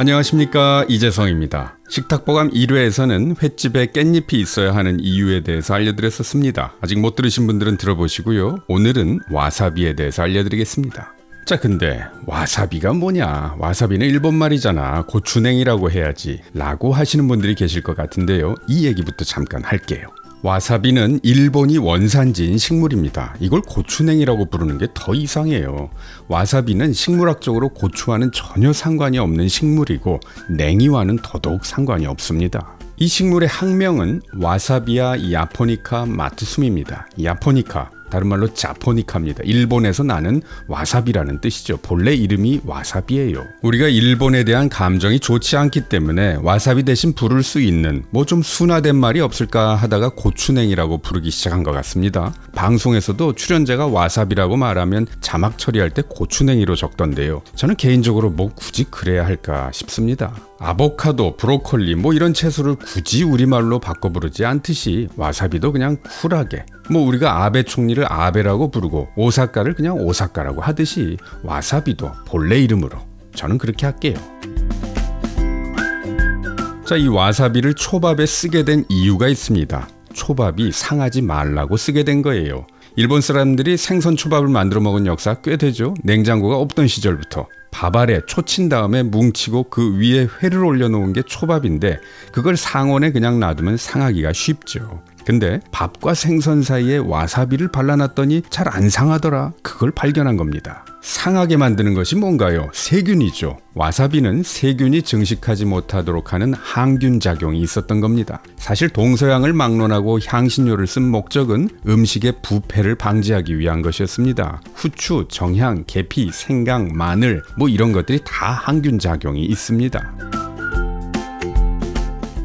안녕하십니까 이재성입니다. 식탁보감 1회에서는 횟집에 깻잎이 있어야 하는 이유에 대해서 알려드렸었습니다. 아직 못 들으신 분들은 들어보시고요. 오늘은 와사비에 대해서 알려드리겠습니다. 자 근데 와사비가 뭐냐 와사비는 일본 말이잖아 고추냉이라고 해야지 라고 하시는 분들이 계실 것 같은데요 이 얘기부터 잠깐 할게요 와사비는 일본이 원산지인 식물입니다. 이걸 고추냉이라고 부르는 게 더 이상해요. 와사비는 식물학적으로 고추와는 전혀 상관이 없는 식물이고 냉이와는 더더욱 상관이 없습니다. 이 식물의 학명은 와사비아 야포니카 마트숨입니다. 야포니카 다른 말로 자포니카입니다. 일본에서 나는 와사비라는 뜻이죠. 본래 이름이 와사비예요. 우리가 일본에 대한 감정이 좋지 않기 때문에 와사비 대신 부를 수 있는 뭐 좀 순화된 말이 없을까 하다가 고추냉이라고 부르기 시작한 것 같습니다. 방송에서도 출연자가 와사비라고 말하면 자막 처리할 때 고추냉이로 적던데요. 저는 개인적으로 뭐 굳이 그래야 할까 싶습니다. 아보카도, 브로콜리 뭐 이런 채소를 굳이 우리말로 바꿔 부르지 않듯이 와사비도 그냥 쿨하게 뭐 우리가 아베 총리를 아베라고 부르고 오사카를 그냥 오사카라고 하듯이 와사비도 본래 이름으로 저는 그렇게 할게요. 자, 이 와사비를 초밥에 쓰게 된 이유가 있습니다. 초밥이 상하지 말라고 쓰게 된 거예요. 일본 사람들이 생선 초밥을 만들어 먹은 역사 꽤 되죠. 냉장고가 없던 시절부터. 밥알에 초친 다음에 뭉치고 그 위에 회를 올려놓은 게 초밥인데 그걸 상온에 그냥 놔두면 상하기가 쉽죠. 근데 밥과 생선 사이에 와사비를 발라놨더니 잘 안 상하더라. 그걸 발견한 겁니다. 상하게 만드는 것이 뭔가요? 세균이죠. 와사비는 세균이 증식하지 못하도록 하는 항균 작용이 있었던 겁니다. 사실 동서양을 막론하고 향신료를 쓴 목적은 음식의 부패를 방지하기 위한 것이었습니다. 후추, 정향, 계피, 생강, 마늘 뭐 이런 것들이 다 항균 작용이 있습니다.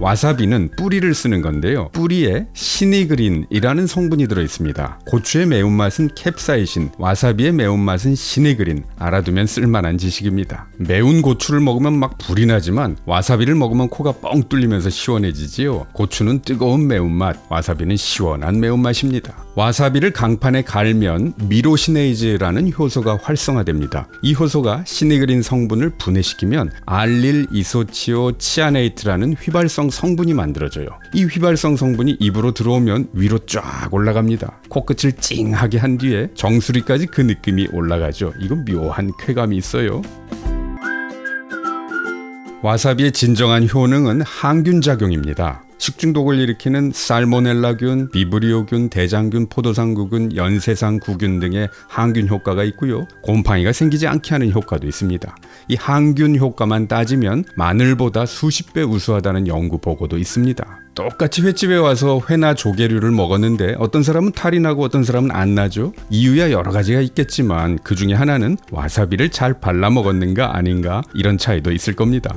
와사비는 뿌리를 쓰는 건데요. 뿌리에 시니그린이라는 성분이 들어 있습니다. 고추의 매운맛은 캡사이신, 와사비의 매운맛은 시니그린. 알아두면 쓸만한 지식입니다. 매운 고추를 먹으면 막 불이 나지만 와사비를 먹으면 코가 뻥 뚫리면서 시원해지지요. 고추는 뜨거운 매운맛, 와사비는 시원한 매운맛입니다. 와사비를 강판에 갈면 myrosinase라는 효소가 활성화됩니다. 이 효소가 시니그린 성분을 분해시키면 allyl isothiocyanate라는 휘발성 성분이 만들어져요. 이 휘발성 성분이 입으로 들어오면 위로 쫙 올라갑니다. 코끝을 찡하게 한 뒤에 정수리까지 그 느낌이 올라가죠. 이건 묘한 쾌감이 있어요. 와사비의 진정한 효능은 항균 작용입니다. 식중독을 일으키는 살모넬라균, 비브리오균, 대장균, 포도상구균, 연쇄상구균 등의 항균 효과가 있고요. 곰팡이가 생기지 않게 하는 효과도 있습니다. 이 항균 효과만 따지면 마늘보다 수십 배 우수하다는 연구 보고도 있습니다. 똑같이 횟집에 와서 회나 조개류를 먹었는데 어떤 사람은 탈이 나고 어떤 사람은 안 나죠. 이유야 여러 가지가 있겠지만 그 중에 하나는 와사비를 잘 발라 먹었는가 아닌가 이런 차이도 있을 겁니다.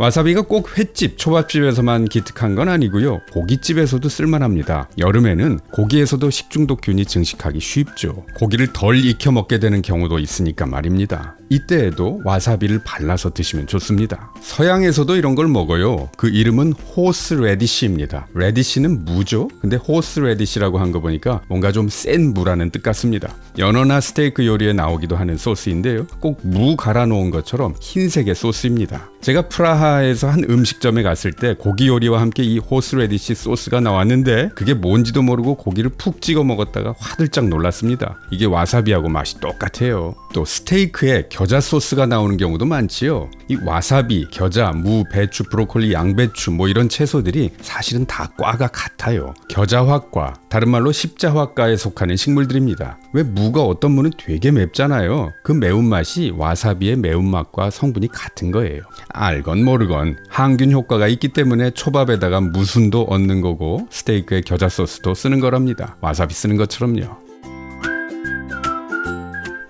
와사비가 꼭 횟집, 초밥집에서만 기특한 건 아니고요. 고깃집에서도 쓸만합니다. 여름에는 고기에서도 식중독균이 증식하기 쉽죠. 고기를 덜 익혀 먹게 되는 경우도 있으니까 말입니다. 이때에도 와사비를 발라서 드시면 좋습니다. 서양에서도 이런 걸 먹어요. 그 이름은 horseradish입니다. radish는 무죠? 근데 horseradish라고 한 거 보니까 뭔가 좀 센 무라는 뜻 같습니다. 연어나 스테이크 요리에 나오기도 하는 소스인데요. 꼭 무 갈아 놓은 것처럼 흰색의 소스입니다. 제가 프라하에서 한 음식점에 갔을 때 고기 요리와 함께 이 horseradish 소스가 나왔는데 그게 뭔지도 모르고 고기를 푹 찍어 먹었다가 화들짝 놀랐습니다. 이게 와사비하고 맛이 똑같아요. 또 스테이크에 겨자 소스가 나오는 경우도 많지요. 이 와사비, 겨자, 무, 배추, 브로콜리, 양배추 뭐 이런 채소들이 사실은 다 과가 같아요. 겨자화과, 다른 말로 십자화과에 속하는 식물들입니다. 왜 무가 어떤 무는 되게 맵잖아요. 그 매운맛이 와사비의 매운맛과 성분이 같은 거예요. 알건 모르건 항균 효과가 있기 때문에 초밥에다가 무순도 얹는 거고 스테이크에 겨자 소스도 쓰는 거랍니다. 와사비 쓰는 것처럼요.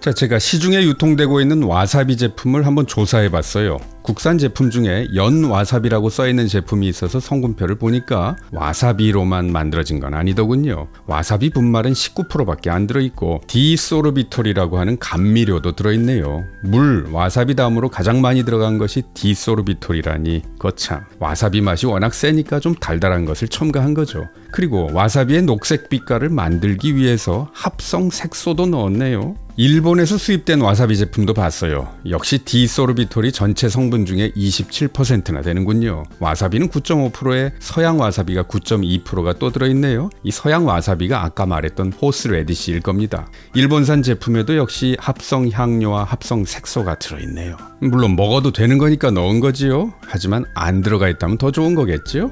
자, 제가 시중에 유통되고 있는 와사비 제품을 한번 조사해 봤어요. 국산 제품 중에 연 와사비라고 써 있는 제품이 있어서 성분표를 보니까 와사비로만 만들어진 건 아니더군요. 와사비 분말은 19%밖에 안 들어 있고 D-소르비톨이라고 하는 감미료도 들어 있네요. 물, 와사비 다음으로 가장 많이 들어간 것이 D-소르비톨이라니 거참 와사비 맛이 워낙 세니까 좀 달달한 것을 첨가한 거죠. 그리고 와사비의 녹색 빛깔을 만들기 위해서 합성 색소도 넣었네요. 일본에서 수입된 와사비 제품도 봤어요. 역시 D-소르비톨이 전체 성분 중에 27%나 되는군요. 와사비는 9.5%에 서양 와사비가 9.2%가 또 들어있네요. 이 서양 와사비가 아까 말했던 horseradish일 겁니다. 일본산 제품에도 역시 합성 향료와 합성 색소가 들어있네요. 물론 먹어도 되는 거니까 넣은 거지요. 하지만 안 들어가 있다면 더 좋은 거겠죠?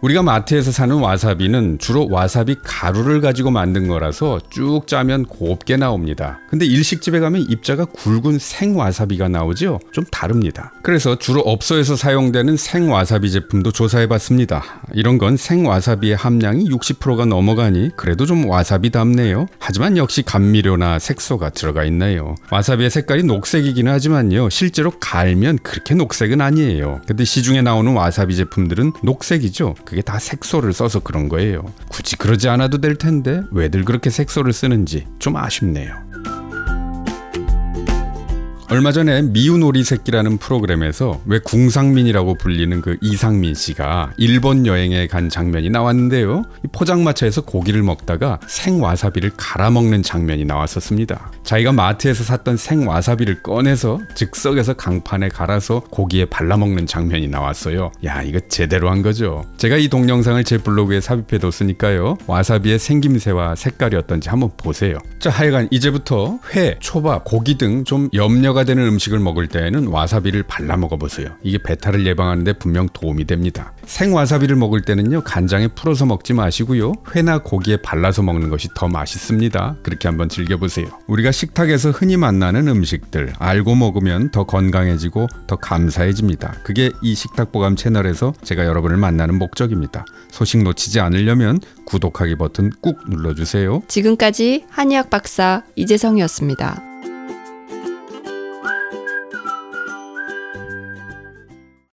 우리가 마트에서 사는 와사비는 주로 와사비 가루를 가지고 만든 거라서 쭉 짜면 곱게 나옵니다. 근데 일식집에 가면 입자가 굵은 생 와사비가 나오죠? 좀 다릅니다. 그래서 주로 업소에서 사용되는 생 와사비 제품도 조사해 봤습니다. 이런 건 생 와사비의 함량이 60%가 넘어가니 그래도 좀 와사비답네요. 하지만 역시 감미료나 색소가 들어가 있네요. 와사비의 색깔이 녹색이기는 하지만요. 실제로 갈면 그렇게 녹색은 아니에요. 근데 시중에 나오는 와사비 제품들은 녹색이죠. 그게 다 색소를 써서 그런 거예요. 굳이 그러지 않아도 될 텐데 왜들 그렇게 색소를 쓰는지 좀 아쉽네요. 얼마 전에 미운 오리 새끼라는 프로그램에서 왜 궁상민이라고 불리는 그 이상민 씨가 일본 여행에 간 장면이 나왔는데요. 포장마차에서 고기를 먹다가 생 와사비를 갈아 먹는 장면이 나왔었습니다. 자기가 마트에서 샀던 생 와사비를 꺼내서 즉석에서 강판에 갈아서 고기에 발라 먹는 장면이 나왔어요. 야, 이거 제대로 한 거죠. 제가 이 동영상을 제 블로그에 삽입해 뒀으니까요. 와사비의 생김새와 색깔이 어떤지 한번 보세요. 자, 하여간 이제부터 회, 초밥, 고기 등 좀 염려가 부가 되는 음식을 먹을 때에는 와사비를 발라 먹어보세요. 이게 배탈을 예방하는데 분명 도움이 됩니다. 생 와사비를 먹을 때는요 간장에 풀어서 먹지 마시고요 회나 고기에 발라서 먹는 것이 더 맛있습니다. 그렇게 한번 즐겨보세요. 우리가 식탁에서 흔히 만나는 음식들 알고 먹으면 더 건강해지고 더 감사해집니다. 그게 이 식탁보감 채널에서 제가 여러분을 만나는 목적입니다. 소식 놓치지 않으려면 구독하기 버튼 꾹 눌러주세요. 지금까지 한의학 박사 이재성이었습니다.